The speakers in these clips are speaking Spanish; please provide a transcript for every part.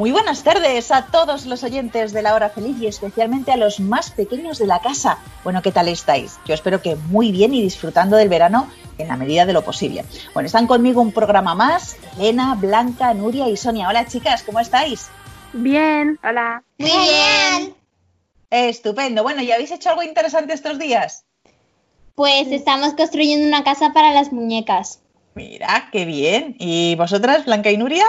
Muy buenas tardes a todos los oyentes de la hora feliz y especialmente a los más pequeños de la casa. Bueno, ¿qué tal estáis? Yo espero que muy bien y disfrutando del verano en la medida de lo posible. Bueno, están conmigo un programa más, Elena, Blanca, Nuria y Sonia. Hola chicas, ¿cómo estáis? Bien, hola. Muy bien. Estupendo. Bueno, ¿y habéis hecho algo interesante estos días? Pues estamos construyendo una casa para las muñecas. Mira, qué bien. ¿Y vosotras, Blanca y Nuria?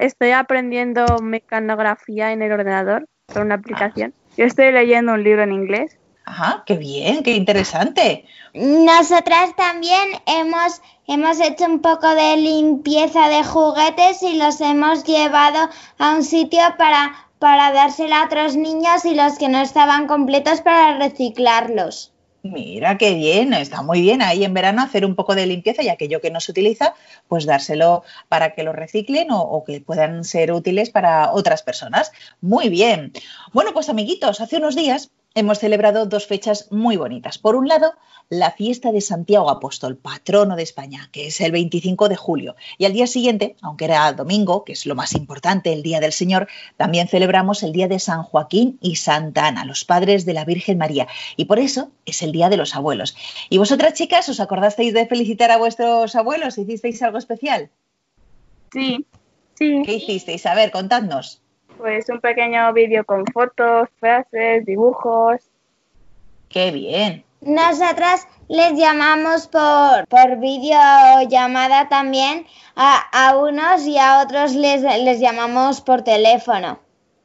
Estoy aprendiendo mecanografía en el ordenador con una aplicación. Yo estoy leyendo un libro en inglés. Ajá, qué bien, qué interesante. Nosotras también hemos, hemos hecho un poco de limpieza de juguetes y los hemos llevado a un sitio para, para dársela a otros niños y los que no estaban completos para reciclarlos. Mira, qué bien, está muy bien ahí en verano hacer un poco de limpieza y aquello que no se utiliza, pues dárselo para que lo reciclen o, o, que puedan ser útiles para otras personas. Muy bien. Bueno, pues amiguitos, hace unos días hemos celebrado dos fechas muy bonitas. Por un lado, la fiesta de Santiago Apóstol, patrono de España, que es el 25 de julio. Y al día siguiente, aunque era domingo, que es lo más importante, el Día del Señor, también celebramos el Día de San Joaquín y Santa Ana, los padres de la Virgen María. Y por eso es el Día de los Abuelos. ¿Y vosotras, chicas, os acordasteis de felicitar a vuestros abuelos? ¿Hicisteis algo especial? Sí, sí. ¿Qué hicisteis? A ver, contadnos. Pues un pequeño vídeo con fotos, frases, dibujos. Qué bien. Nosotras les llamamos por, por videollamada también a, a, unos y a otros les, les llamamos por teléfono.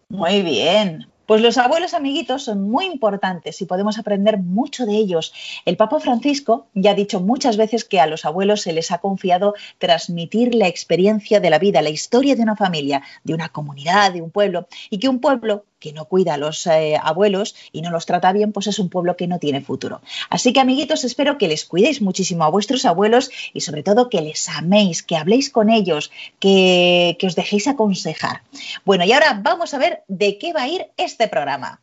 Muy bien. Pues los abuelos amiguitos son muy importantes y podemos aprender mucho de ellos. El Papa Francisco ya ha dicho muchas veces que a los abuelos se les ha confiado transmitir la experiencia de la vida, la historia de una familia, de una comunidad, de un pueblo, y que un pueblo que no cuida a los eh, abuelos y no los trata bien, pues es un pueblo que no tiene futuro. Así que, amiguitos, espero que les cuidéis muchísimo a vuestros abuelos y sobre todo que les améis, que habléis con ellos, que, que os dejéis aconsejar. Bueno, y ahora vamos a ver de qué va a ir este programa.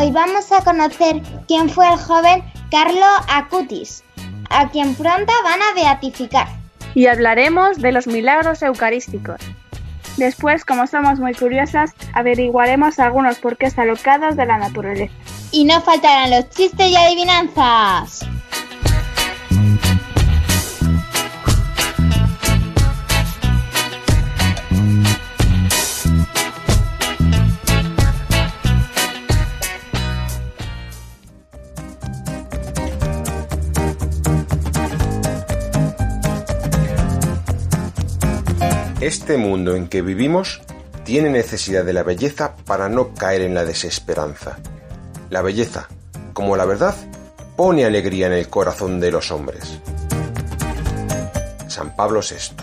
Hoy vamos a conocer quién fue el joven Carlo Acutis, a quien pronto van a beatificar. Y hablaremos de los milagros eucarísticos. Después, como somos muy curiosas, averiguaremos algunos porqués alocados de la naturaleza. Y no faltarán los chistes y adivinanzas. Este mundo en que vivimos tiene necesidad de la belleza para no caer en la desesperanza. La belleza, como la verdad, pone alegría en el corazón de los hombres. San Pablo VI.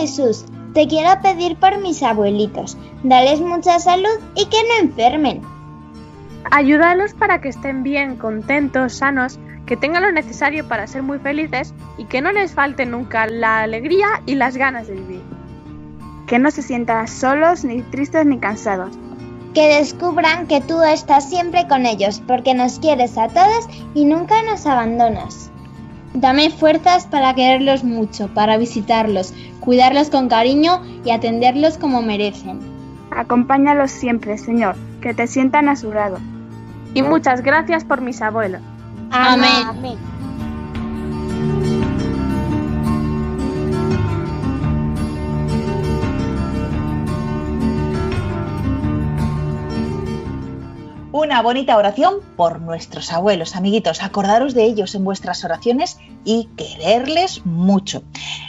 Jesús, te quiero pedir por mis abuelitos, dales mucha salud y que no enfermen. Ayúdalos para que estén bien, contentos, sanos, que tengan lo necesario para ser muy felices y que no les falte nunca la alegría y las ganas de vivir. Que no se sientan solos, ni tristes, ni cansados. Que descubran que tú estás siempre con ellos porque nos quieres a todos y nunca nos abandonas. Dame fuerzas para quererlos mucho, para visitarlos, cuidarlos con cariño y atenderlos como merecen. Acompáñalos siempre, Señor, que te sientan a su lado. Y muchas gracias por mis abuelos. Amén. Amén. Una bonita oración por nuestros abuelos, amiguitos. Acordaros de ellos en vuestras oraciones y quererles mucho.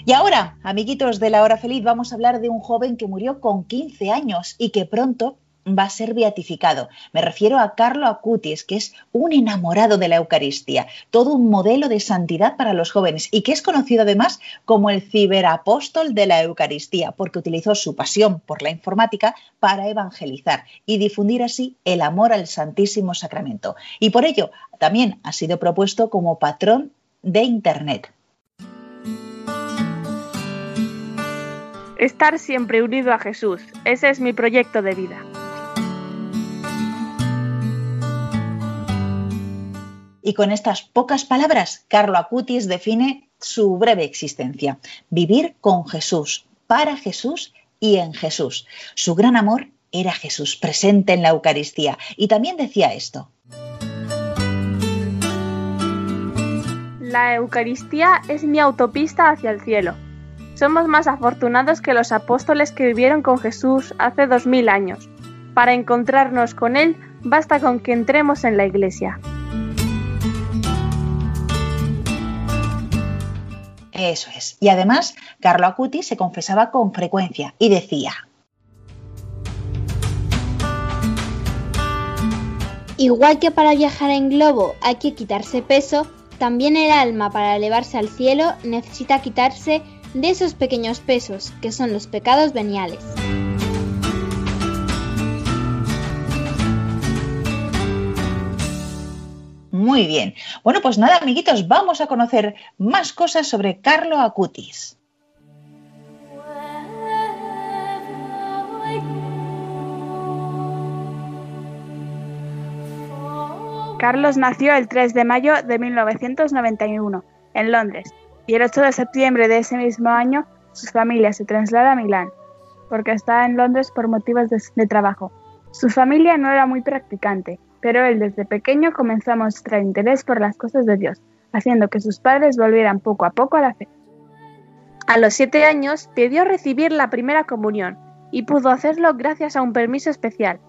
Y ahora, amiguitos de la hora feliz, vamos a hablar de un joven que murió con 15 años y que pronto va a ser beatificado. Me refiero a Carlo Acutis, que es un enamorado de la Eucaristía, todo un modelo de santidad para los jóvenes y que es conocido además como el ciberapóstol de la Eucaristía, porque utilizó su pasión por la informática para evangelizar y difundir así el amor al Santísimo Sacramento. Y por ello también ha sido propuesto como patrón de Internet. Estar siempre unido a Jesús, ese es mi proyecto de vida. Y con estas pocas palabras, Carlo Acutis define su breve existencia. Vivir con Jesús, para Jesús y en Jesús. Su gran amor era Jesús, presente en la Eucaristía. Y también decía esto. La Eucaristía es mi autopista hacia el cielo. Somos más afortunados que los apóstoles que vivieron con Jesús hace dos mil años. Para encontrarnos con Él, basta con que entremos en la iglesia. Eso es. Y además, Carlo Acuti se confesaba con frecuencia y decía. Igual que para viajar en globo hay que quitarse peso, también el alma para elevarse al cielo necesita quitarse de esos pequeños pesos que son los pecados veniales. Muy bien. Bueno, pues nada, amiguitos, vamos a conocer más cosas sobre Carlo Acutis. Carlos nació el 3 de mayo de 1991 en Londres y el 8 de septiembre de ese mismo año su familia se traslada a Milán porque está en Londres por motivos de, de trabajo. Su familia no era muy practicante pero él desde pequeño comenzó a mostrar interés por las cosas de Dios, haciendo que sus padres volvieran poco a poco a la fe. A los siete años pidió recibir la primera comunión y pudo hacerlo gracias a un permiso especial.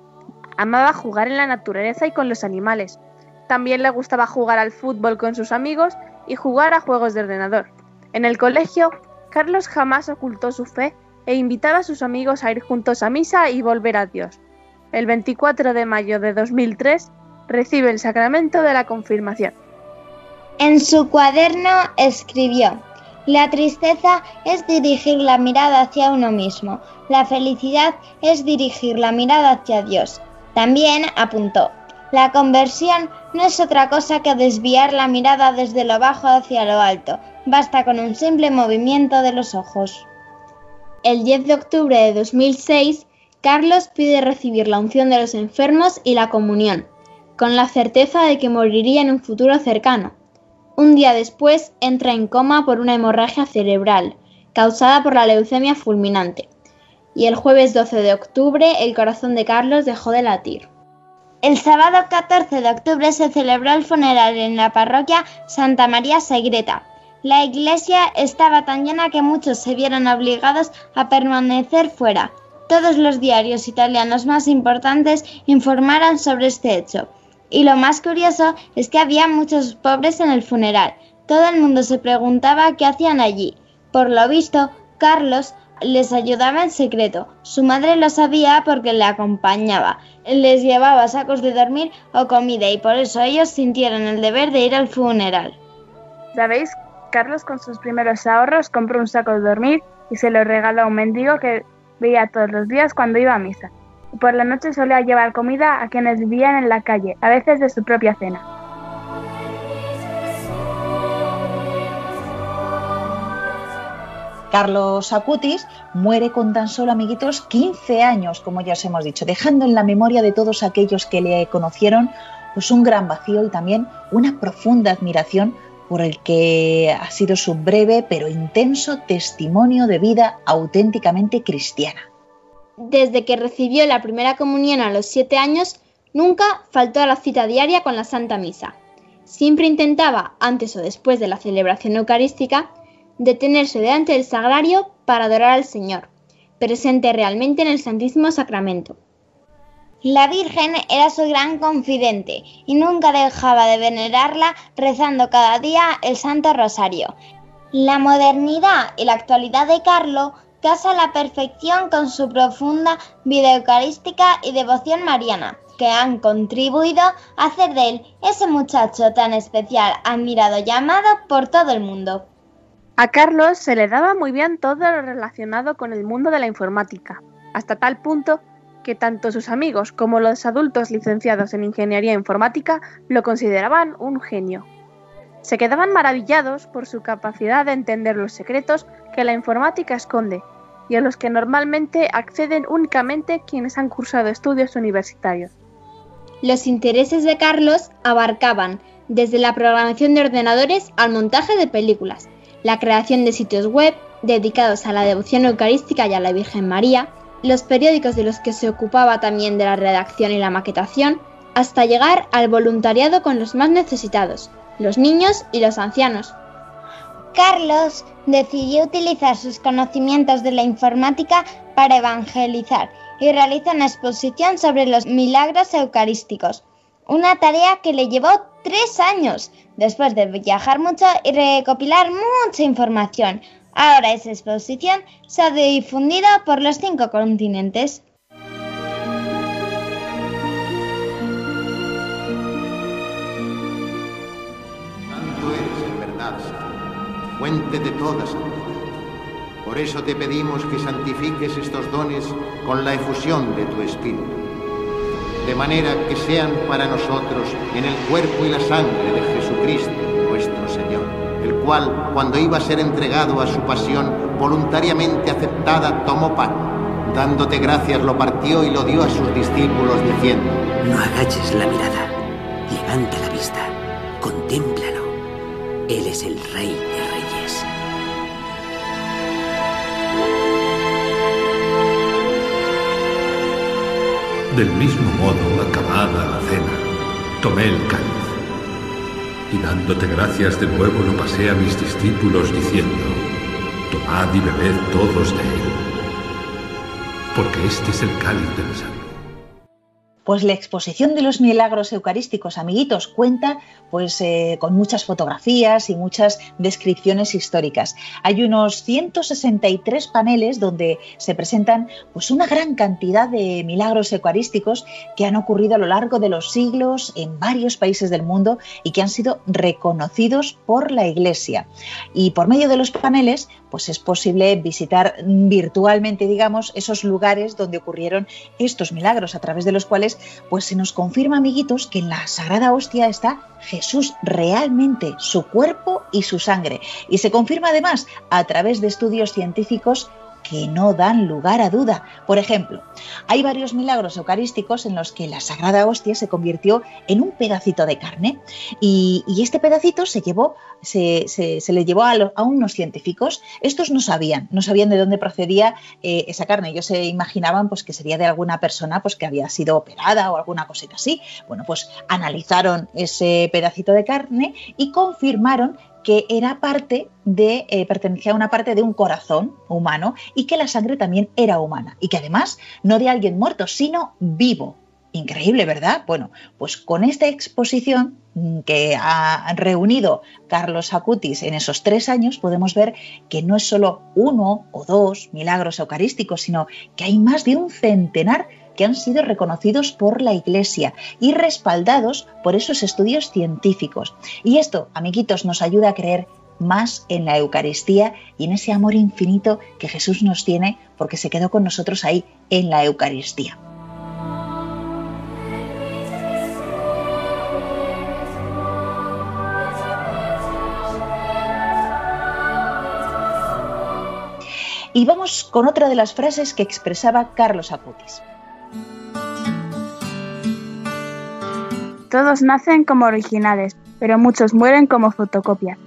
Amaba jugar en la naturaleza y con los animales. También le gustaba jugar al fútbol con sus amigos y jugar a juegos de ordenador. En el colegio, Carlos jamás ocultó su fe e invitaba a sus amigos a ir juntos a misa y volver a Dios el 24 de mayo de 2003, recibe el sacramento de la confirmación. En su cuaderno escribió, la tristeza es dirigir la mirada hacia uno mismo, la felicidad es dirigir la mirada hacia Dios. También apuntó, la conversión no es otra cosa que desviar la mirada desde lo bajo hacia lo alto, basta con un simple movimiento de los ojos. El 10 de octubre de 2006 Carlos pide recibir la unción de los enfermos y la comunión, con la certeza de que moriría en un futuro cercano. Un día después entra en coma por una hemorragia cerebral, causada por la leucemia fulminante, y el jueves 12 de octubre el corazón de Carlos dejó de latir. El sábado 14 de octubre se celebró el funeral en la parroquia Santa María Segreta. La iglesia estaba tan llena que muchos se vieron obligados a permanecer fuera, todos los diarios italianos más importantes informaron sobre este hecho. Y lo más curioso es que había muchos pobres en el funeral. Todo el mundo se preguntaba qué hacían allí. Por lo visto, Carlos les ayudaba en secreto. Su madre lo sabía porque le acompañaba. Les llevaba sacos de dormir o comida y por eso ellos sintieron el deber de ir al funeral. ¿Sabéis? Carlos con sus primeros ahorros compró un saco de dormir y se lo regaló a un mendigo que veía todos los días cuando iba a misa. Y por la noche solía llevar comida a quienes vivían en la calle, a veces de su propia cena. Carlos Acutis muere con tan solo, amiguitos, 15 años, como ya os hemos dicho, dejando en la memoria de todos aquellos que le conocieron pues un gran vacío y también una profunda admiración por el que ha sido su breve pero intenso testimonio de vida auténticamente cristiana. Desde que recibió la primera comunión a los siete años, nunca faltó a la cita diaria con la Santa Misa. Siempre intentaba, antes o después de la celebración eucarística, detenerse delante del sagrario para adorar al Señor, presente realmente en el Santísimo Sacramento. La Virgen era su gran confidente y nunca dejaba de venerarla rezando cada día el Santo Rosario. La modernidad y la actualidad de Carlo casa a la perfección con su profunda vida eucarística y devoción mariana, que han contribuido a hacer de él ese muchacho tan especial, admirado y amado por todo el mundo. A Carlos se le daba muy bien todo lo relacionado con el mundo de la informática, hasta tal punto que tanto sus amigos como los adultos licenciados en ingeniería informática lo consideraban un genio. Se quedaban maravillados por su capacidad de entender los secretos que la informática esconde y a los que normalmente acceden únicamente quienes han cursado estudios universitarios. Los intereses de Carlos abarcaban desde la programación de ordenadores al montaje de películas, la creación de sitios web dedicados a la devoción eucarística y a la Virgen María, los periódicos de los que se ocupaba también de la redacción y la maquetación, hasta llegar al voluntariado con los más necesitados, los niños y los ancianos. Carlos decidió utilizar sus conocimientos de la informática para evangelizar y realiza una exposición sobre los milagros eucarísticos, una tarea que le llevó tres años, después de viajar mucho y recopilar mucha información, Ahora esa exposición se ha difundido por los cinco continentes. Santo eres en verdad, fuente de toda santidad. Por eso te pedimos que santifiques estos dones con la efusión de tu Espíritu, de manera que sean para nosotros en el cuerpo y la sangre de Jesucristo nuestro Señor el cual, cuando iba a ser entregado a su pasión, voluntariamente aceptada, tomó pan. Dándote gracias, lo partió y lo dio a sus discípulos, diciendo, No agaches la mirada, levanta la vista, contémplalo. Él es el Rey de Reyes. Del mismo modo, acabada la cena, tomé el cáliz y dándote gracias de nuevo lo pasé a mis discípulos diciendo, tomad y bebed todos de él, porque este es el cáliz de sangre pues la exposición de los milagros eucarísticos, amiguitos, cuenta pues eh, con muchas fotografías y muchas descripciones históricas. Hay unos 163 paneles donde se presentan pues una gran cantidad de milagros eucarísticos que han ocurrido a lo largo de los siglos en varios países del mundo y que han sido reconocidos por la Iglesia. Y por medio de los paneles pues es posible visitar virtualmente, digamos, esos lugares donde ocurrieron estos milagros, a través de los cuales pues se nos confirma, amiguitos, que en la Sagrada Hostia está Jesús realmente, su cuerpo y su sangre. Y se confirma además a través de estudios científicos que no dan lugar a duda. Por ejemplo, hay varios milagros eucarísticos en los que la Sagrada Hostia se convirtió en un pedacito de carne y, este pedacito se, llevó, se, le llevó a, unos científicos. Estos no sabían, no sabían de dónde procedía eh, esa carne. Ellos se imaginaban pues, que sería de alguna persona pues, que había sido operada o alguna cosita así. Bueno, pues analizaron ese pedacito de carne y confirmaron que era parte de, eh, pertenecía a una parte de un corazón humano y que la sangre también era humana y que además no de alguien muerto, sino vivo. Increíble, ¿verdad? Bueno, pues con esta exposición que ha reunido Carlos Acutis en esos tres años, podemos ver que no es solo uno o dos milagros eucarísticos, sino que hay más de un centenar que han sido reconocidos por la Iglesia y respaldados por esos estudios científicos. Y esto, amiguitos, nos ayuda a creer más en la Eucaristía y en ese amor infinito que Jesús nos tiene porque se quedó con nosotros ahí en la Eucaristía. Y vamos con otra de las frases que expresaba Carlos Acutis. Todos nacen como originales, pero muchos mueren como fotocopias.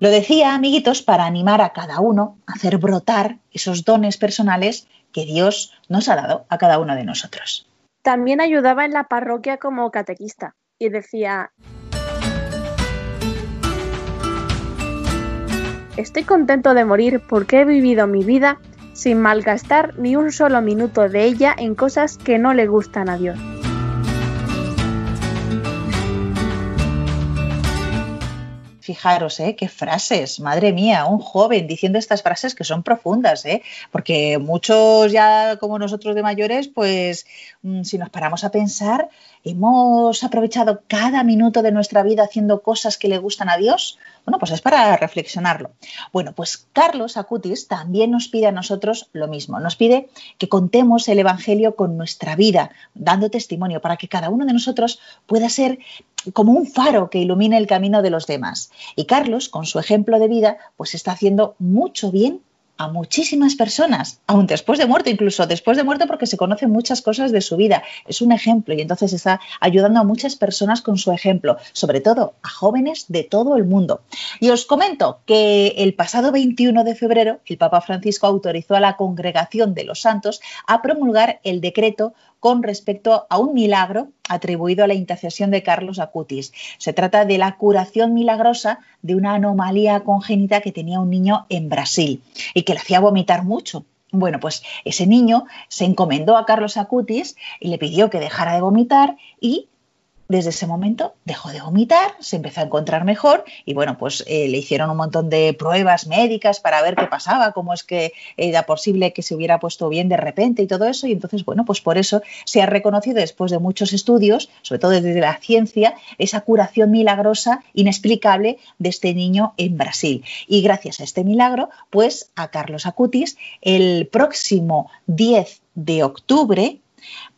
Lo decía, amiguitos, para animar a cada uno a hacer brotar esos dones personales que Dios nos ha dado a cada uno de nosotros. También ayudaba en la parroquia como catequista y decía, Estoy contento de morir porque he vivido mi vida sin malgastar ni un solo minuto de ella en cosas que no le gustan a Dios. Fijaros, ¿eh? Qué frases, madre mía, un joven diciendo estas frases que son profundas, ¿eh? Porque muchos ya como nosotros de mayores, pues mm, si nos paramos a pensar, ¿hemos aprovechado cada minuto de nuestra vida haciendo cosas que le gustan a Dios? Bueno, pues es para reflexionarlo. Bueno, pues Carlos Acutis también nos pide a nosotros lo mismo. Nos pide que contemos el Evangelio con nuestra vida, dando testimonio, para que cada uno de nosotros pueda ser como un faro que ilumine el camino de los demás. Y Carlos, con su ejemplo de vida, pues está haciendo mucho bien a muchísimas personas, aún después de muerto, incluso después de muerto porque se conocen muchas cosas de su vida. Es un ejemplo y entonces está ayudando a muchas personas con su ejemplo, sobre todo a jóvenes de todo el mundo. Y os comento que el pasado 21 de febrero el Papa Francisco autorizó a la Congregación de los Santos a promulgar el decreto con respecto a un milagro atribuido a la intercesión de Carlos Acutis. Se trata de la curación milagrosa de una anomalía congénita que tenía un niño en Brasil y que le hacía vomitar mucho. Bueno, pues ese niño se encomendó a Carlos Acutis y le pidió que dejara de vomitar y desde ese momento dejó de vomitar, se empezó a encontrar mejor y bueno, pues eh, le hicieron un montón de pruebas médicas para ver qué pasaba, cómo es que era posible que se hubiera puesto bien de repente y todo eso. Y entonces, bueno, pues por eso se ha reconocido después de muchos estudios, sobre todo desde la ciencia, esa curación milagrosa, inexplicable de este niño en Brasil. Y gracias a este milagro, pues a Carlos Acutis, el próximo 10 de octubre,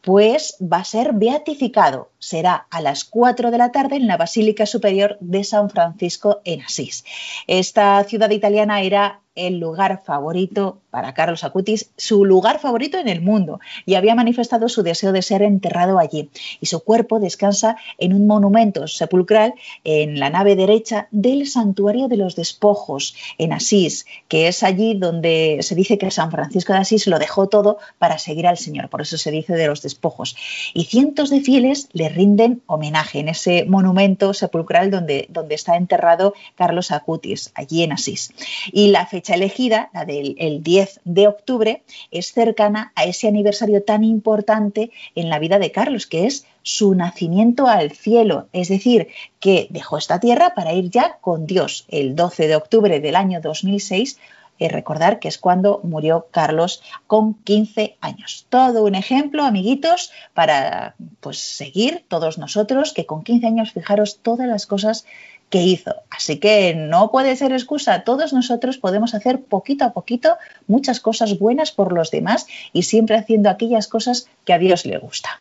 pues va a ser beatificado. Será a las 4 de la tarde en la Basílica Superior de San Francisco en Asís. Esta ciudad italiana era el lugar favorito para Carlos Acutis, su lugar favorito en el mundo, y había manifestado su deseo de ser enterrado allí. Y su cuerpo descansa en un monumento sepulcral en la nave derecha del Santuario de los Despojos, en Asís, que es allí donde se dice que San Francisco de Asís lo dejó todo para seguir al Señor, por eso se dice de los despojos. Y cientos de fieles le rinden homenaje en ese monumento sepulcral donde, donde está enterrado Carlos Acutis, allí en Asís. Y la fecha elegida, la del el 10 de octubre, es cercana a ese aniversario tan importante en la vida de Carlos, que es su nacimiento al cielo, es decir, que dejó esta tierra para ir ya con Dios. El 12 de octubre del año 2006 y recordar que es cuando murió Carlos con 15 años. Todo un ejemplo, amiguitos, para pues seguir todos nosotros, que con 15 años fijaros todas las cosas que hizo. Así que no puede ser excusa, todos nosotros podemos hacer poquito a poquito muchas cosas buenas por los demás y siempre haciendo aquellas cosas que a Dios le gusta.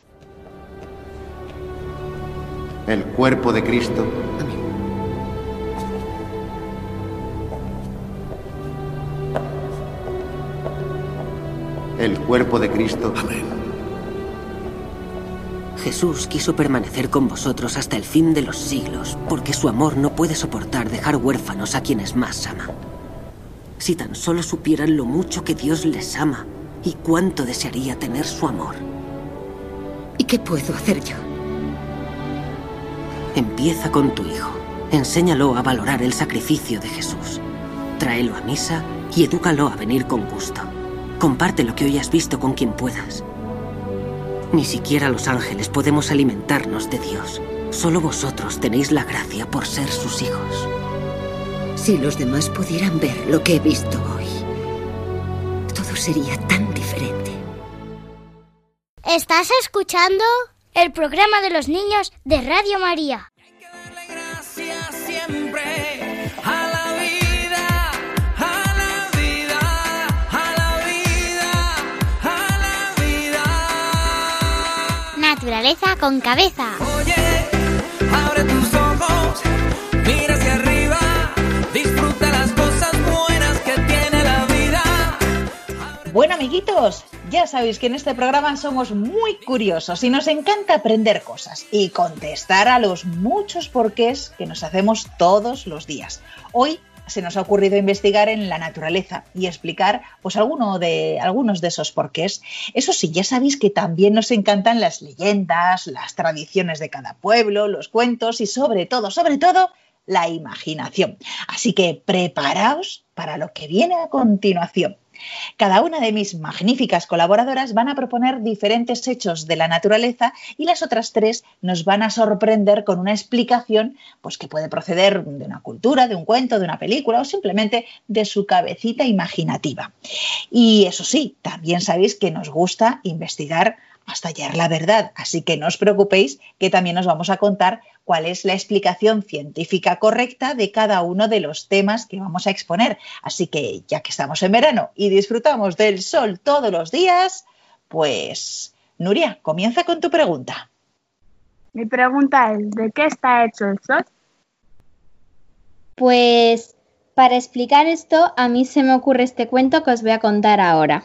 El cuerpo de Cristo el cuerpo de Cristo. Amén. Jesús quiso permanecer con vosotros hasta el fin de los siglos, porque su amor no puede soportar dejar huérfanos a quienes más ama. Si tan solo supieran lo mucho que Dios les ama y cuánto desearía tener su amor. ¿Y qué puedo hacer yo? Empieza con tu hijo. Enséñalo a valorar el sacrificio de Jesús. Tráelo a misa y edúcalo a venir con gusto. Comparte lo que hoy has visto con quien puedas. Ni siquiera los ángeles podemos alimentarnos de Dios. Solo vosotros tenéis la gracia por ser sus hijos. Si los demás pudieran ver lo que he visto hoy, todo sería tan diferente. ¿Estás escuchando? El programa de los niños de Radio María. Naturaleza con cabeza. Oye, abre tus ojos, mira hacia arriba, disfruta las cosas buenas que tiene la vida. Bueno, amiguitos, ya sabéis que en este programa somos muy curiosos y nos encanta aprender cosas y contestar a los muchos porqués que nos hacemos todos los días. Hoy se nos ha ocurrido investigar en la naturaleza y explicar pues alguno de, algunos de esos porqués. Eso sí, ya sabéis que también nos encantan las leyendas, las tradiciones de cada pueblo, los cuentos y sobre todo, sobre todo, la imaginación. Así que preparaos para lo que viene a continuación. Cada una de mis magníficas colaboradoras van a proponer diferentes hechos de la naturaleza y las otras tres nos van a sorprender con una explicación pues, que puede proceder de una cultura, de un cuento, de una película o simplemente de su cabecita imaginativa. Y eso sí, también sabéis que nos gusta investigar hasta hallar la verdad. Así que no os preocupéis que también os vamos a contar cuál es la explicación científica correcta de cada uno de los temas que vamos a exponer. Así que ya que estamos en verano y disfrutamos del sol todos los días, pues Nuria, comienza con tu pregunta. Mi pregunta es, ¿de qué está hecho el sol? Pues para explicar esto, a mí se me ocurre este cuento que os voy a contar ahora.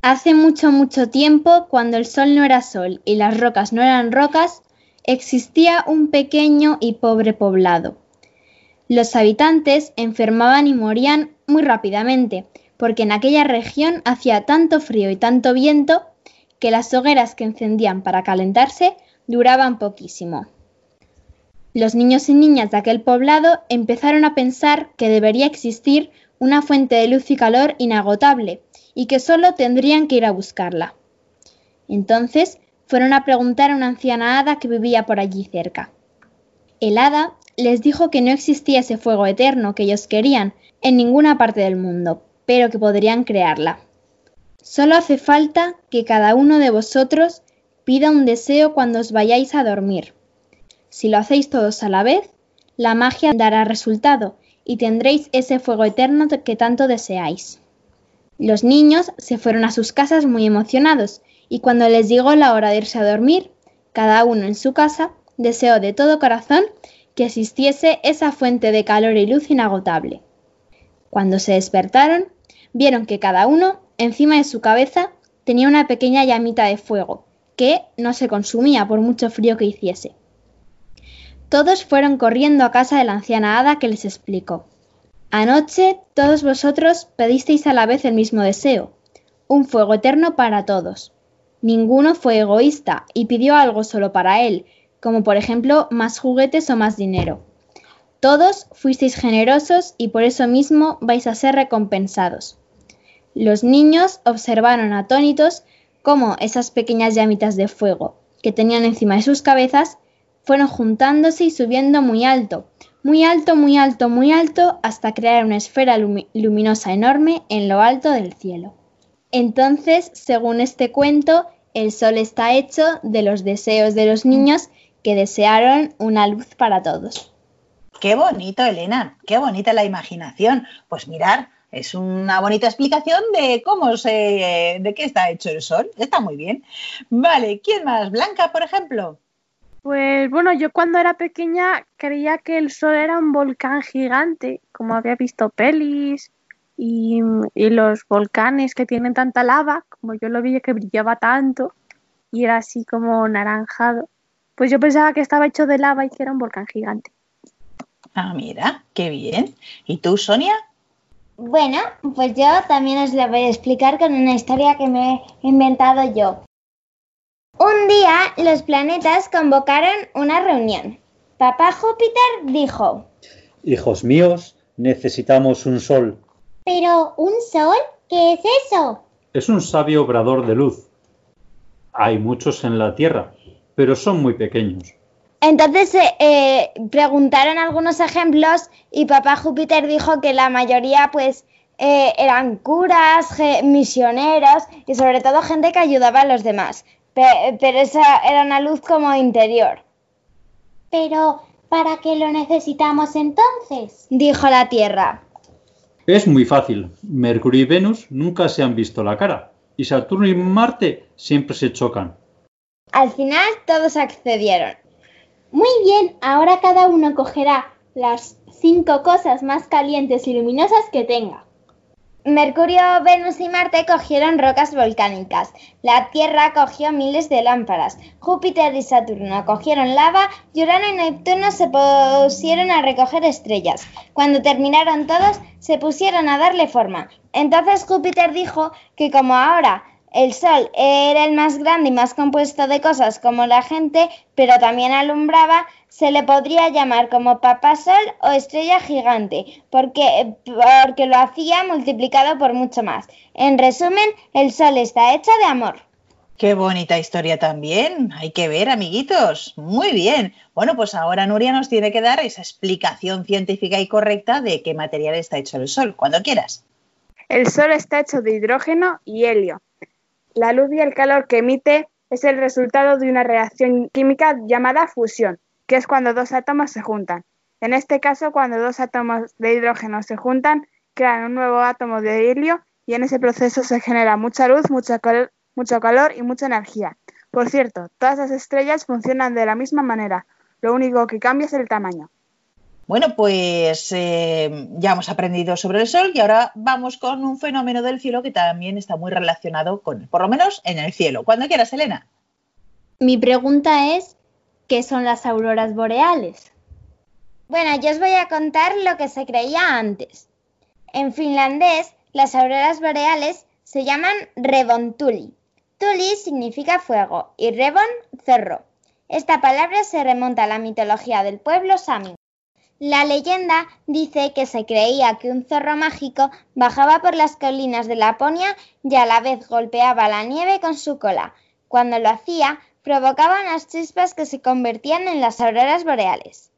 Hace mucho, mucho tiempo, cuando el sol no era sol y las rocas no eran rocas, existía un pequeño y pobre poblado. Los habitantes enfermaban y morían muy rápidamente, porque en aquella región hacía tanto frío y tanto viento que las hogueras que encendían para calentarse duraban poquísimo. Los niños y niñas de aquel poblado empezaron a pensar que debería existir una fuente de luz y calor inagotable y que solo tendrían que ir a buscarla. Entonces fueron a preguntar a una anciana hada que vivía por allí cerca. El hada les dijo que no existía ese fuego eterno que ellos querían en ninguna parte del mundo, pero que podrían crearla. Solo hace falta que cada uno de vosotros pida un deseo cuando os vayáis a dormir. Si lo hacéis todos a la vez, la magia dará resultado y tendréis ese fuego eterno que tanto deseáis. Los niños se fueron a sus casas muy emocionados y cuando les llegó la hora de irse a dormir, cada uno en su casa deseó de todo corazón que existiese esa fuente de calor y luz inagotable. Cuando se despertaron, vieron que cada uno, encima de su cabeza, tenía una pequeña llamita de fuego, que no se consumía por mucho frío que hiciese. Todos fueron corriendo a casa de la anciana hada que les explicó. Anoche todos vosotros pedisteis a la vez el mismo deseo, un fuego eterno para todos. Ninguno fue egoísta y pidió algo solo para él, como por ejemplo más juguetes o más dinero. Todos fuisteis generosos y por eso mismo vais a ser recompensados. Los niños observaron atónitos cómo esas pequeñas llamitas de fuego que tenían encima de sus cabezas fueron juntándose y subiendo muy alto, muy alto, muy alto, muy alto, hasta crear una esfera luminosa enorme en lo alto del cielo. Entonces, según este cuento, el sol está hecho de los deseos de los niños que desearon una luz para todos. Qué bonito, Elena, qué bonita la imaginación. Pues mirar, es una bonita explicación de cómo se, de qué está hecho el sol. Está muy bien. Vale, ¿quién más? Blanca, por ejemplo. Pues bueno, yo cuando era pequeña creía que el sol era un volcán gigante, como había visto pelis y, los volcanes que tienen tanta lava, como yo lo vi que brillaba tanto y era así como naranjado. Pues yo pensaba que estaba hecho de lava y que era un volcán gigante. Ah, mira, qué bien. ¿Y tú, Sonia? Bueno, pues yo también os la voy a explicar con una historia que me he inventado yo. Un día los planetas convocaron una reunión. Papá Júpiter dijo, Hijos míos, necesitamos un sol. ¿Pero un sol? ¿Qué es eso? Es un sabio obrador de luz. Hay muchos en la Tierra, pero son muy pequeños. Entonces eh, eh, preguntaron algunos ejemplos y papá Júpiter dijo que la mayoría pues eh, eran curas, misioneros y sobre todo gente que ayudaba a los demás pero esa era una luz como interior. Pero, ¿para qué lo necesitamos entonces? Dijo la Tierra. Es muy fácil. Mercurio y Venus nunca se han visto la cara. Y Saturno y Marte siempre se chocan. Al final todos accedieron. Muy bien, ahora cada uno cogerá las cinco cosas más calientes y luminosas que tenga. Mercurio, Venus y Marte cogieron rocas volcánicas. La Tierra cogió miles de lámparas. Júpiter y Saturno cogieron lava y Urano y Neptuno se pusieron a recoger estrellas. Cuando terminaron todos, se pusieron a darle forma. Entonces Júpiter dijo que como ahora el Sol era el más grande y más compuesto de cosas como la gente, pero también alumbraba, se le podría llamar como Papá Sol o estrella gigante, porque, porque lo hacía multiplicado por mucho más. En resumen, el Sol está hecho de amor. Qué bonita historia también. Hay que ver, amiguitos. Muy bien. Bueno, pues ahora Nuria nos tiene que dar esa explicación científica y correcta de qué material está hecho el Sol, cuando quieras. El Sol está hecho de hidrógeno y helio. La luz y el calor que emite es el resultado de una reacción química llamada fusión, que es cuando dos átomos se juntan. En este caso, cuando dos átomos de hidrógeno se juntan, crean un nuevo átomo de helio y en ese proceso se genera mucha luz, mucho calor, mucho calor y mucha energía. Por cierto, todas las estrellas funcionan de la misma manera, lo único que cambia es el tamaño. Bueno, pues eh, ya hemos aprendido sobre el Sol y ahora vamos con un fenómeno del cielo que también está muy relacionado con, por lo menos en el cielo. Cuando quieras, Elena. Mi pregunta es, ¿qué son las auroras boreales? Bueno, yo os voy a contar lo que se creía antes. En finlandés, las auroras boreales se llaman revontuli. Tuli significa fuego y Revon, cerro. Esta palabra se remonta a la mitología del pueblo Sami. La leyenda dice que se creía que un zorro mágico bajaba por las colinas de Laponia y a la vez golpeaba la nieve con su cola. Cuando lo hacía, provocaba unas chispas que se convertían en las auroras boreales.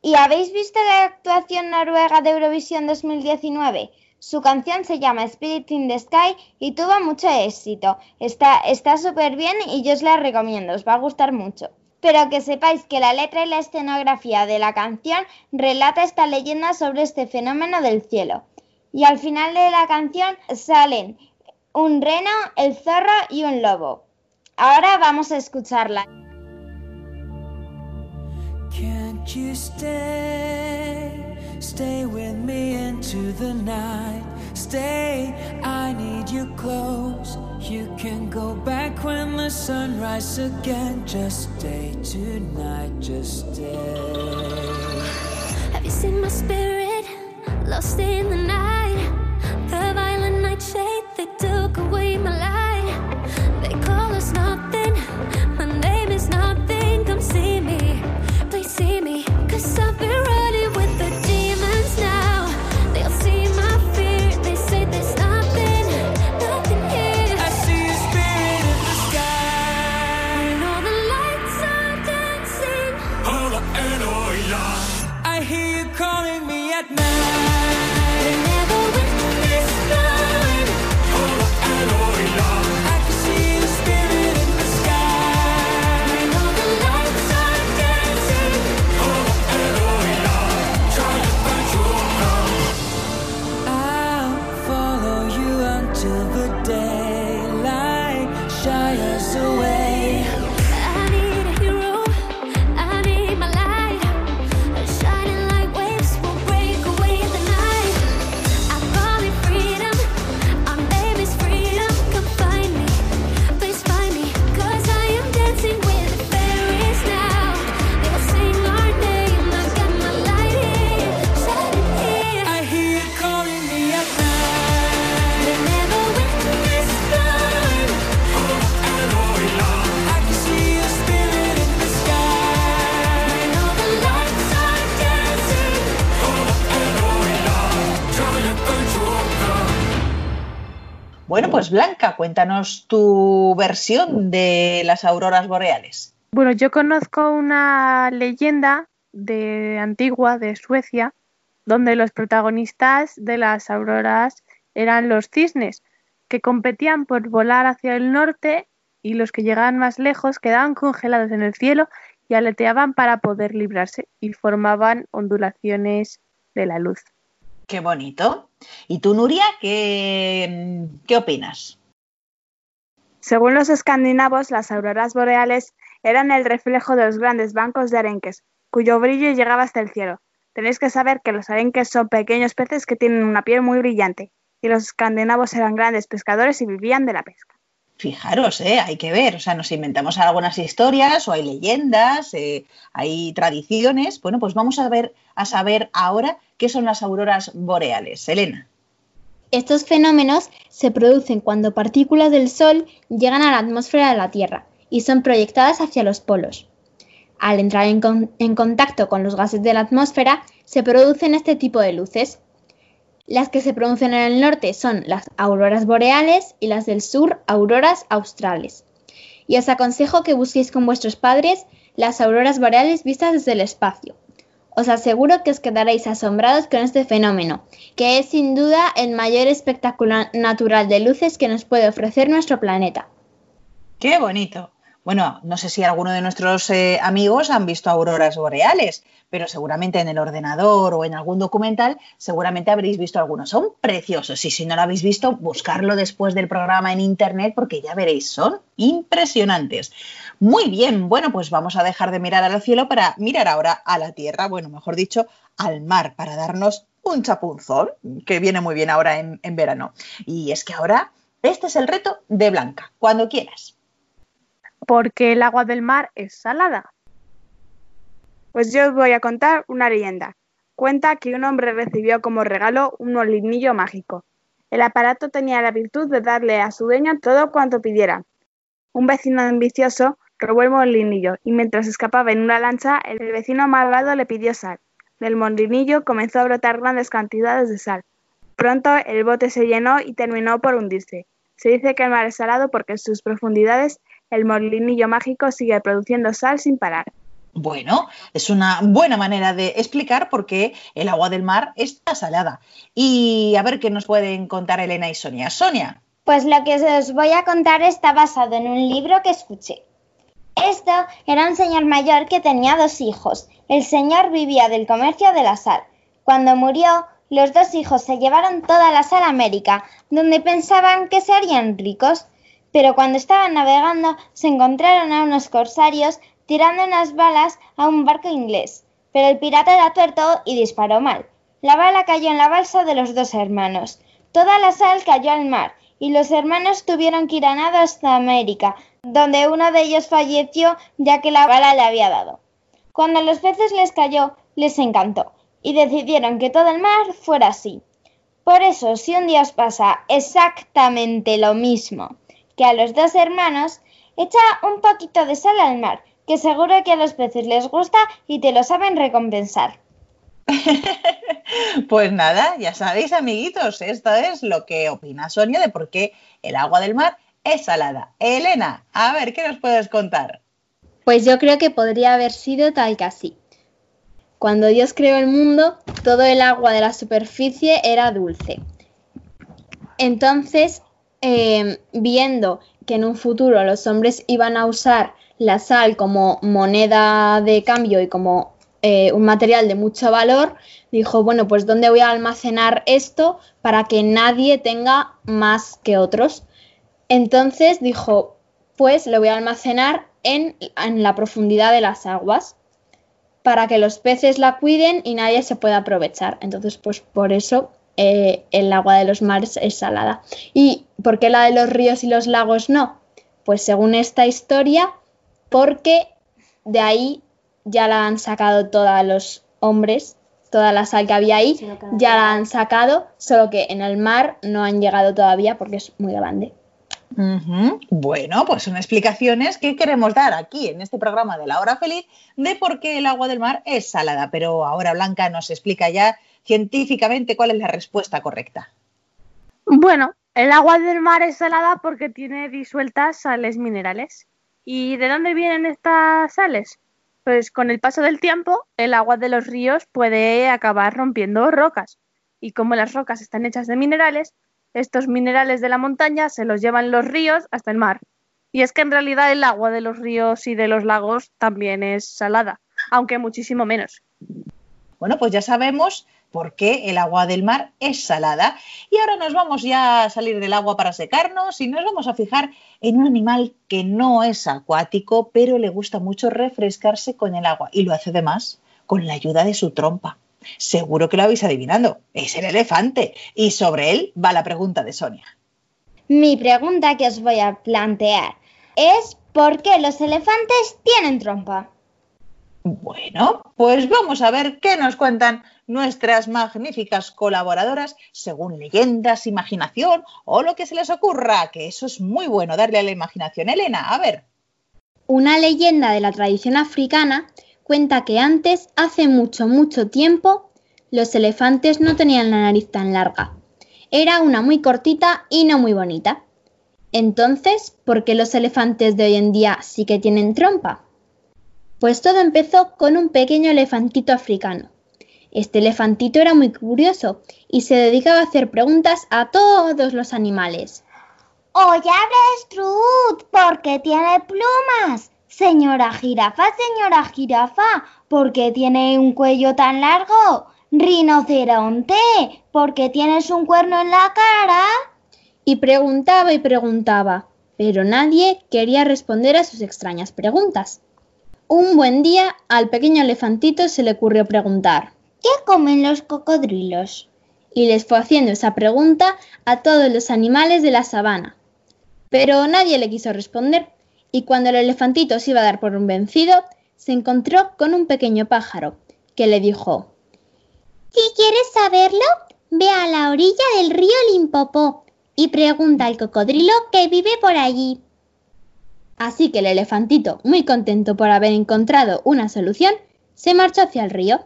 ¿Y habéis visto la actuación noruega de Eurovisión 2019? Su canción se llama Spirit in the Sky y tuvo mucho éxito. Está súper bien y yo os la recomiendo, os va a gustar mucho. Pero que sepáis que la letra y la escenografía de la canción relata esta leyenda sobre este fenómeno del cielo. Y al final de la canción salen un reno, el zorro y un lobo. Ahora vamos a escucharla. Stay, I need you close. You can go back when the sun rises again. Just stay tonight, just stay. Have you seen my spirit lost in the night? The violent nightshade that took away my light. They call us nothing. My name is nothing. Come see me, please see me, cause I've been at night. Blanca, cuéntanos tu versión de las auroras boreales. Bueno, yo conozco una leyenda de antigua de Suecia donde los protagonistas de las auroras eran los cisnes que competían por volar hacia el norte y los que llegaban más lejos quedaban congelados en el cielo y aleteaban para poder librarse y formaban ondulaciones de la luz. Qué bonito. ¿Y tú, Nuria, qué, qué opinas? Según los escandinavos, las auroras boreales eran el reflejo de los grandes bancos de arenques, cuyo brillo llegaba hasta el cielo. Tenéis que saber que los arenques son pequeños peces que tienen una piel muy brillante, y los escandinavos eran grandes pescadores y vivían de la pesca. Fijaros, ¿eh? hay que ver, o sea, nos inventamos algunas historias o hay leyendas, eh, hay tradiciones. Bueno, pues vamos a ver a saber ahora qué son las auroras boreales. Elena. Estos fenómenos se producen cuando partículas del Sol llegan a la atmósfera de la Tierra y son proyectadas hacia los polos. Al entrar en, con- en contacto con los gases de la atmósfera, se producen este tipo de luces. Las que se producen en el norte son las auroras boreales y las del sur, auroras australes. Y os aconsejo que busquéis con vuestros padres las auroras boreales vistas desde el espacio. Os aseguro que os quedaréis asombrados con este fenómeno, que es sin duda el mayor espectáculo natural de luces que nos puede ofrecer nuestro planeta. ¡Qué bonito! Bueno, no sé si alguno de nuestros eh, amigos han visto auroras boreales, pero seguramente en el ordenador o en algún documental, seguramente habréis visto algunos. Son preciosos y si no lo habéis visto, buscarlo después del programa en internet porque ya veréis, son impresionantes. Muy bien, bueno, pues vamos a dejar de mirar al cielo para mirar ahora a la tierra, bueno, mejor dicho, al mar, para darnos un chapunzón, que viene muy bien ahora en, en verano. Y es que ahora este es el reto de Blanca, cuando quieras. Porque el agua del mar es salada. Pues yo os voy a contar una leyenda. Cuenta que un hombre recibió como regalo un molinillo mágico. El aparato tenía la virtud de darle a su dueño todo cuanto pidiera. Un vecino ambicioso robó el molinillo y mientras escapaba en una lancha, el vecino malvado le pidió sal. Del molinillo comenzó a brotar grandes cantidades de sal. Pronto el bote se llenó y terminó por hundirse. Se dice que el mar es salado porque sus profundidades el molinillo mágico sigue produciendo sal sin parar. Bueno, es una buena manera de explicar por qué el agua del mar está salada. Y a ver qué nos pueden contar Elena y Sonia. Sonia. Pues lo que os voy a contar está basado en un libro que escuché. Esto era un señor mayor que tenía dos hijos. El señor vivía del comercio de la sal. Cuando murió, los dos hijos se llevaron toda la sal a América, donde pensaban que se harían ricos. Pero cuando estaban navegando, se encontraron a unos corsarios tirando unas balas a un barco inglés. Pero el pirata era tuerto y disparó mal. La bala cayó en la balsa de los dos hermanos. Toda la sal cayó al mar y los hermanos tuvieron que ir a nado hasta América, donde uno de ellos falleció ya que la bala le había dado. Cuando a los peces les cayó, les encantó y decidieron que todo el mar fuera así. Por eso, si un día os pasa exactamente lo mismo que a los dos hermanos, echa un poquito de sal al mar, que seguro que a los peces les gusta y te lo saben recompensar. Pues nada, ya sabéis, amiguitos, esto es lo que opina Sonia de por qué el agua del mar es salada. Elena, a ver, ¿qué nos puedes contar? Pues yo creo que podría haber sido tal que así. Cuando Dios creó el mundo, todo el agua de la superficie era dulce. Entonces, eh, viendo que en un futuro los hombres iban a usar la sal como moneda de cambio y como eh, un material de mucho valor, dijo, bueno, pues ¿dónde voy a almacenar esto para que nadie tenga más que otros? Entonces dijo, pues lo voy a almacenar en, en la profundidad de las aguas para que los peces la cuiden y nadie se pueda aprovechar. Entonces, pues por eso eh, el agua de los mares es salada. ¿Y por qué la de los ríos y los lagos no? Pues según esta historia, porque de ahí ya la han sacado todos los hombres, toda la sal que había ahí, ya la han sacado, solo que en el mar no han llegado todavía porque es muy grande. Bueno, pues son explicaciones que queremos dar aquí en este programa de la hora feliz de por qué el agua del mar es salada. Pero ahora Blanca nos explica ya científicamente cuál es la respuesta correcta. Bueno, el agua del mar es salada porque tiene disueltas sales minerales. ¿Y de dónde vienen estas sales? Pues con el paso del tiempo, el agua de los ríos puede acabar rompiendo rocas. Y como las rocas están hechas de minerales, estos minerales de la montaña se los llevan los ríos hasta el mar. Y es que en realidad el agua de los ríos y de los lagos también es salada, aunque muchísimo menos. Bueno, pues ya sabemos por qué el agua del mar es salada. Y ahora nos vamos ya a salir del agua para secarnos y nos vamos a fijar en un animal que no es acuático, pero le gusta mucho refrescarse con el agua y lo hace además con la ayuda de su trompa. Seguro que lo habéis adivinado. Es el elefante. Y sobre él va la pregunta de Sonia. Mi pregunta que os voy a plantear es ¿por qué los elefantes tienen trompa? Bueno, pues vamos a ver qué nos cuentan nuestras magníficas colaboradoras según leyendas, imaginación o lo que se les ocurra, que eso es muy bueno, darle a la imaginación. Elena, a ver. Una leyenda de la tradición africana cuenta que antes, hace mucho, mucho tiempo, los elefantes no tenían la nariz tan larga. Era una muy cortita y no muy bonita. Entonces, ¿por qué los elefantes de hoy en día sí que tienen trompa? Pues todo empezó con un pequeño elefantito africano. Este elefantito era muy curioso y se dedicaba a hacer preguntas a todos los animales. Oye, avestruz, ¿por qué tiene plumas? Señora jirafa, señora jirafa, ¿por qué tiene un cuello tan largo? Rinoceronte, ¿por qué tienes un cuerno en la cara? Y preguntaba y preguntaba, pero nadie quería responder a sus extrañas preguntas. Un buen día al pequeño elefantito se le ocurrió preguntar ¿Qué comen los cocodrilos? Y les fue haciendo esa pregunta a todos los animales de la sabana. Pero nadie le quiso responder, y cuando el elefantito se iba a dar por un vencido, se encontró con un pequeño pájaro, que le dijo Si quieres saberlo, ve a la orilla del río Limpopo y pregunta al cocodrilo que vive por allí. Así que el elefantito, muy contento por haber encontrado una solución, se marchó hacia el río.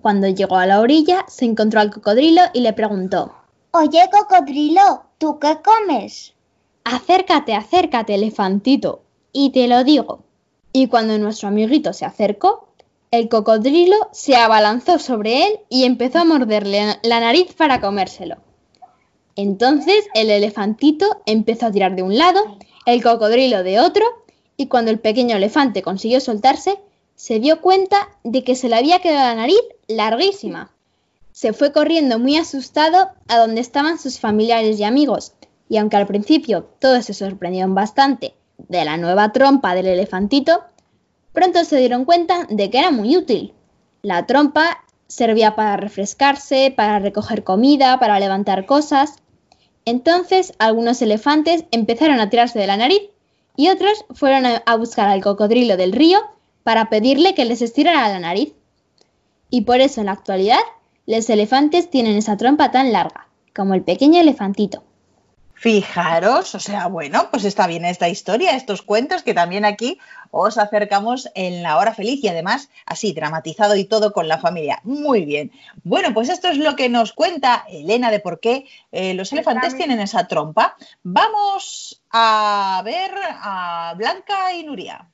Cuando llegó a la orilla, se encontró al cocodrilo y le preguntó Oye, cocodrilo, ¿tú qué comes? Acércate, acércate, elefantito, y te lo digo. Y cuando nuestro amiguito se acercó, el cocodrilo se abalanzó sobre él y empezó a morderle la nariz para comérselo. Entonces el elefantito empezó a tirar de un lado, el cocodrilo de otro, y cuando el pequeño elefante consiguió soltarse, se dio cuenta de que se le había quedado la nariz larguísima. Se fue corriendo muy asustado a donde estaban sus familiares y amigos, y aunque al principio todos se sorprendieron bastante de la nueva trompa del elefantito, pronto se dieron cuenta de que era muy útil. La trompa servía para refrescarse, para recoger comida, para levantar cosas. Entonces algunos elefantes empezaron a tirarse de la nariz y otros fueron a buscar al cocodrilo del río para pedirle que les estirara la nariz. Y por eso en la actualidad los elefantes tienen esa trompa tan larga, como el pequeño elefantito. Fijaros, o sea, bueno, pues está bien esta historia, estos cuentos que también aquí os acercamos en la hora feliz y además así dramatizado y todo con la familia. Muy bien. Bueno, pues esto es lo que nos cuenta Elena de por qué eh, los elefantes tienen esa trompa. Vamos a ver a Blanca y Nuria.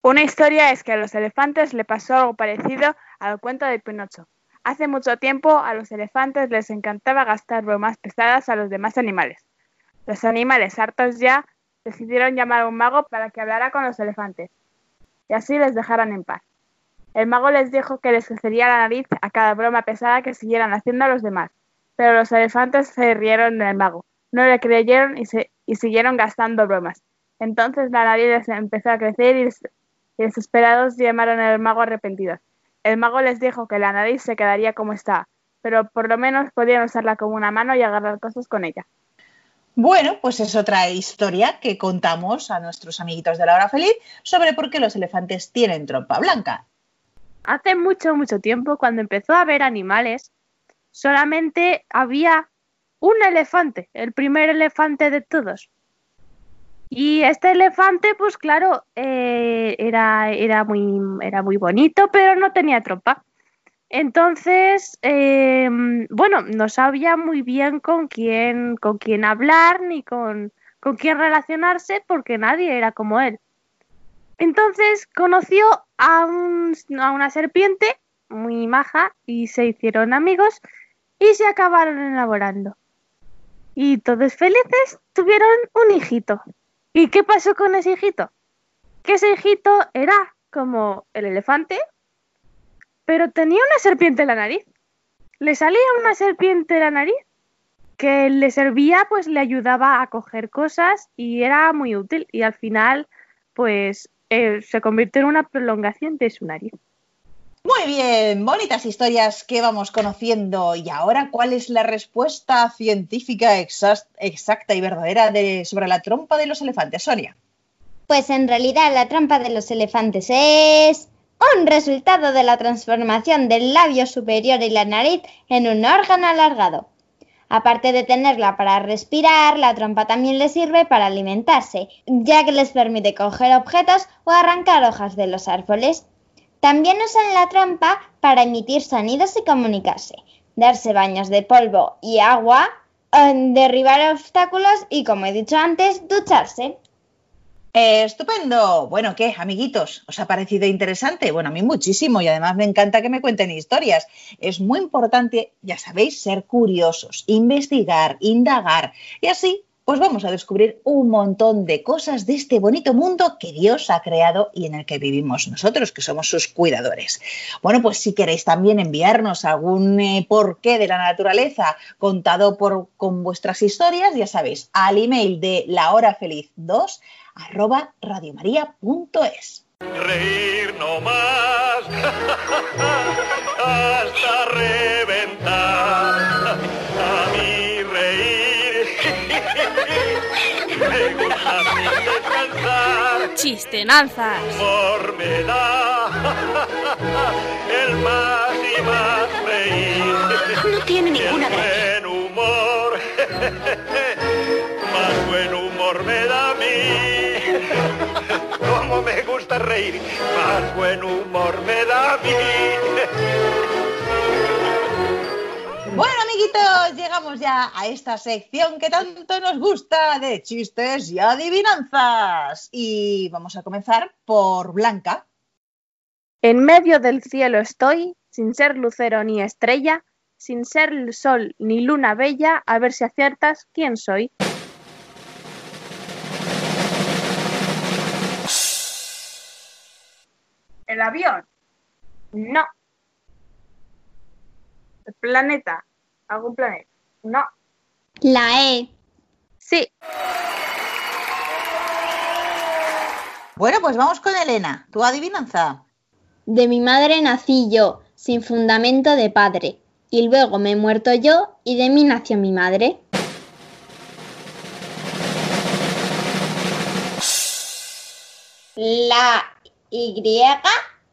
Una historia es que a los elefantes le pasó algo parecido al cuento de Pinocho. Hace mucho tiempo a los elefantes les encantaba gastar bromas pesadas a los demás animales. Los animales, hartos ya, decidieron llamar a un mago para que hablara con los elefantes y así les dejaran en paz. El mago les dijo que les crecería la nariz a cada broma pesada que siguieran haciendo a los demás, pero los elefantes se rieron del mago, no le creyeron y, se, y siguieron gastando bromas. Entonces la nariz les empezó a crecer y, y desesperados llamaron al mago arrepentidos. El mago les dijo que la nariz se quedaría como está, pero por lo menos podían usarla como una mano y agarrar cosas con ella. Bueno, pues es otra historia que contamos a nuestros amiguitos de la hora feliz sobre por qué los elefantes tienen trompa blanca. Hace mucho, mucho tiempo, cuando empezó a haber animales, solamente había un elefante, el primer elefante de todos. Y este elefante, pues claro, eh, era, era, muy, era muy bonito, pero no tenía trompa. Entonces, eh, bueno, no sabía muy bien con quién, con quién hablar ni con, con quién relacionarse porque nadie era como él. Entonces conoció a, un, a una serpiente muy maja y se hicieron amigos y se acabaron enamorando. Y todos felices tuvieron un hijito. ¿Y qué pasó con ese hijito? Que ese hijito era como el elefante, pero tenía una serpiente en la nariz. Le salía una serpiente en la nariz que le servía, pues le ayudaba a coger cosas y era muy útil. Y al final, pues eh, se convirtió en una prolongación de su nariz. Muy bien, bonitas historias que vamos conociendo. Y ahora, ¿cuál es la respuesta científica exacta y verdadera de, sobre la trompa de los elefantes, Sonia? Pues en realidad la trampa de los elefantes es un resultado de la transformación del labio superior y la nariz en un órgano alargado. Aparte de tenerla para respirar, la trompa también les sirve para alimentarse, ya que les permite coger objetos o arrancar hojas de los árboles. También usan la trompa para emitir sonidos y comunicarse, darse baños de polvo y agua, eh, derribar obstáculos y, como he dicho antes, ducharse. Eh, estupendo. Bueno, ¿qué, amiguitos? ¿Os ha parecido interesante? Bueno, a mí muchísimo y además me encanta que me cuenten historias. Es muy importante, ya sabéis, ser curiosos, investigar, indagar y así pues vamos a descubrir un montón de cosas de este bonito mundo que Dios ha creado y en el que vivimos nosotros, que somos sus cuidadores. Bueno, pues si queréis también enviarnos algún eh, porqué de la naturaleza contado por, con vuestras historias, ya sabéis, al email de lahorafeliz2 arroba radiomaria.es. Reír no más hasta reventar. Me gusta sin descansar. Chistenanzas. Humor me da el más y más reír. No tiene ninguna gracia. buen humor, más buen humor me da a mí. Como me gusta reír, más buen humor me da a mí. Bueno, amiguitos, llegamos ya a esta sección que tanto nos gusta de chistes y adivinanzas. Y vamos a comenzar por Blanca. En medio del cielo estoy, sin ser lucero ni estrella, sin ser el sol ni luna bella, a ver si aciertas quién soy. ¿El avión? No. ¿El planeta? ¿Algún planeta? No. La E. Sí. Bueno, pues vamos con Elena. ¿Tu adivinanza? De mi madre nací yo, sin fundamento de padre, y luego me he muerto yo, y de mí nació mi madre. La Y.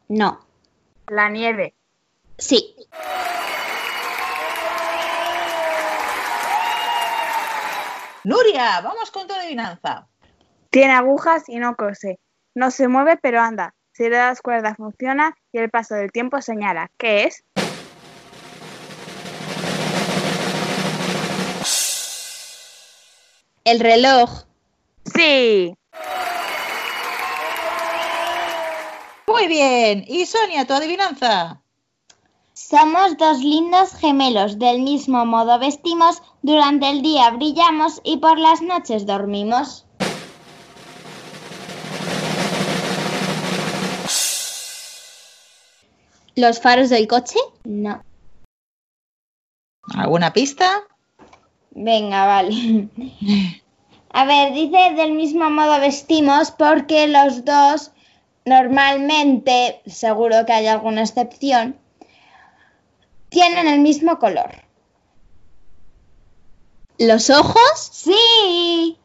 No. La nieve. Sí. Nuria, vamos con tu adivinanza. Tiene agujas y no cose. No se mueve pero anda. Si le das cuerda funciona y el paso del tiempo señala. ¿Qué es? El reloj. Sí. Muy bien. Y Sonia, tu adivinanza. Somos dos lindos gemelos, del mismo modo vestimos, durante el día brillamos y por las noches dormimos. ¿Los faros del coche? No. ¿Alguna pista? Venga, vale. A ver, dice del mismo modo vestimos porque los dos normalmente, seguro que hay alguna excepción, tienen el mismo color. ¿Los ojos? Sí.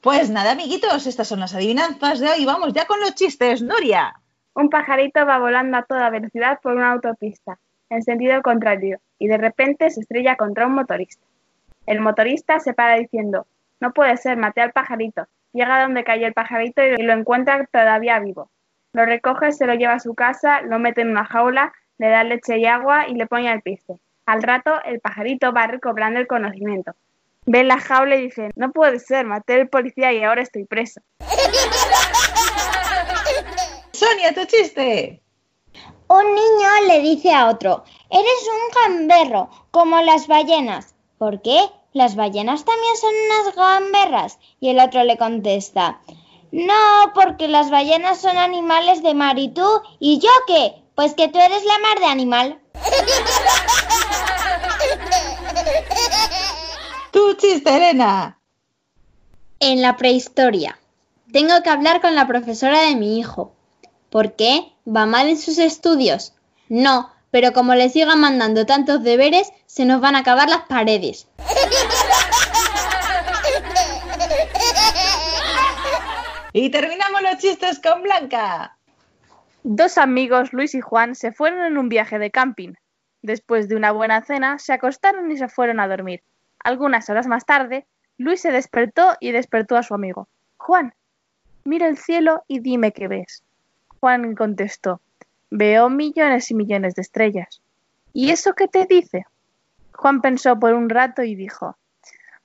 Pues nada, amiguitos, estas son las adivinanzas de hoy. Vamos ya con los chistes, Nuria. Un pajarito va volando a toda velocidad por una autopista, en sentido contrario, y de repente se estrella contra un motorista. El motorista se para diciendo, no puede ser, maté al pajarito. Llega donde cayó el pajarito y lo encuentra todavía vivo. Lo recoge, se lo lleva a su casa, lo mete en una jaula, le da leche y agua y le pone al piste. Al rato, el pajarito va recobrando el conocimiento. Ve la jaula y dice, no puede ser, maté al policía y ahora estoy preso. Sonia, tu chiste. Un niño le dice a otro, eres un gamberro, como las ballenas. ¿Por qué? ¿Las ballenas también son unas gamberras? Y el otro le contesta, no, porque las ballenas son animales de mar y tú, ¿y yo qué? Pues que tú eres la mar de animal. Tu chiste, Elena. En la prehistoria. Tengo que hablar con la profesora de mi hijo. ¿Por qué? ¿Va mal en sus estudios? No, pero como le sigan mandando tantos deberes, se nos van a acabar las paredes. Y terminamos los chistes con Blanca. Dos amigos, Luis y Juan, se fueron en un viaje de camping. Después de una buena cena, se acostaron y se fueron a dormir. Algunas horas más tarde, Luis se despertó y despertó a su amigo. Juan, mira el cielo y dime qué ves. Juan contestó, veo millones y millones de estrellas. ¿Y eso qué te dice? Juan pensó por un rato y dijo,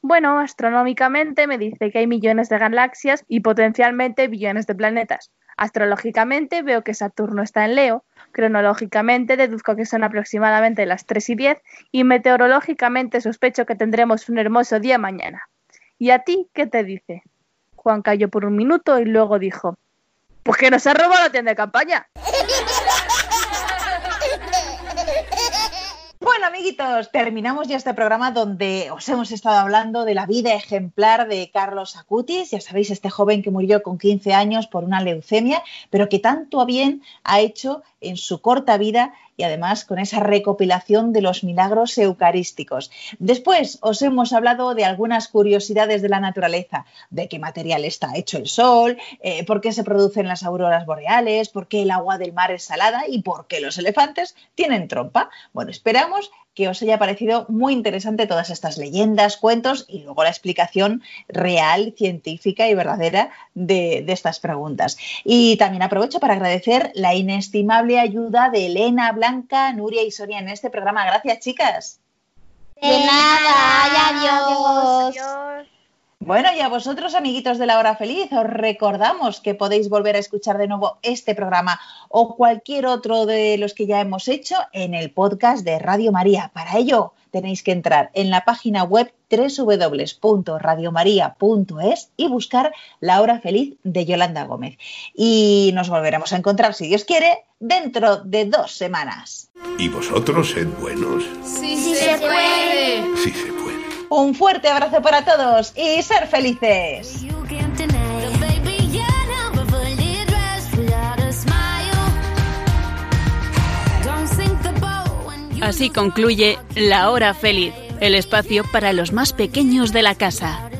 bueno, astronómicamente me dice que hay millones de galaxias y potencialmente billones de planetas. Astrológicamente veo que Saturno está en Leo, cronológicamente deduzco que son aproximadamente las 3 y 10 y meteorológicamente sospecho que tendremos un hermoso día mañana. ¿Y a ti qué te dice? Juan cayó por un minuto y luego dijo, pues que nos ha robado la tienda de campaña. Bueno, amiguitos, terminamos ya este programa donde os hemos estado hablando de la vida ejemplar de Carlos Acutis. Ya sabéis, este joven que murió con 15 años por una leucemia, pero que tanto bien ha hecho en su corta vida y además con esa recopilación de los milagros eucarísticos. Después os hemos hablado de algunas curiosidades de la naturaleza, de qué material está hecho el sol, eh, por qué se producen las auroras boreales, por qué el agua del mar es salada y por qué los elefantes tienen trompa. Bueno, esperamos que os haya parecido muy interesante todas estas leyendas, cuentos y luego la explicación real, científica y verdadera de, de, estas preguntas. Y también aprovecho para agradecer la inestimable ayuda de Elena, Blanca, Nuria y Sonia en este programa. Gracias, chicas. De nada, adiós. adiós. Bueno, y a vosotros, amiguitos de la hora feliz, os recordamos que podéis volver a escuchar de nuevo este programa o cualquier otro de los que ya hemos hecho en el podcast de Radio María. Para ello, tenéis que entrar en la página web www.radiomaria.es y buscar La Hora Feliz de Yolanda Gómez. Y nos volveremos a encontrar, si Dios quiere, dentro de dos semanas. ¿Y vosotros sed buenos? Sí, sí se puede. Sí se puede. Un fuerte abrazo para todos y ser felices. Así concluye La Hora Feliz, el espacio para los más pequeños de la casa.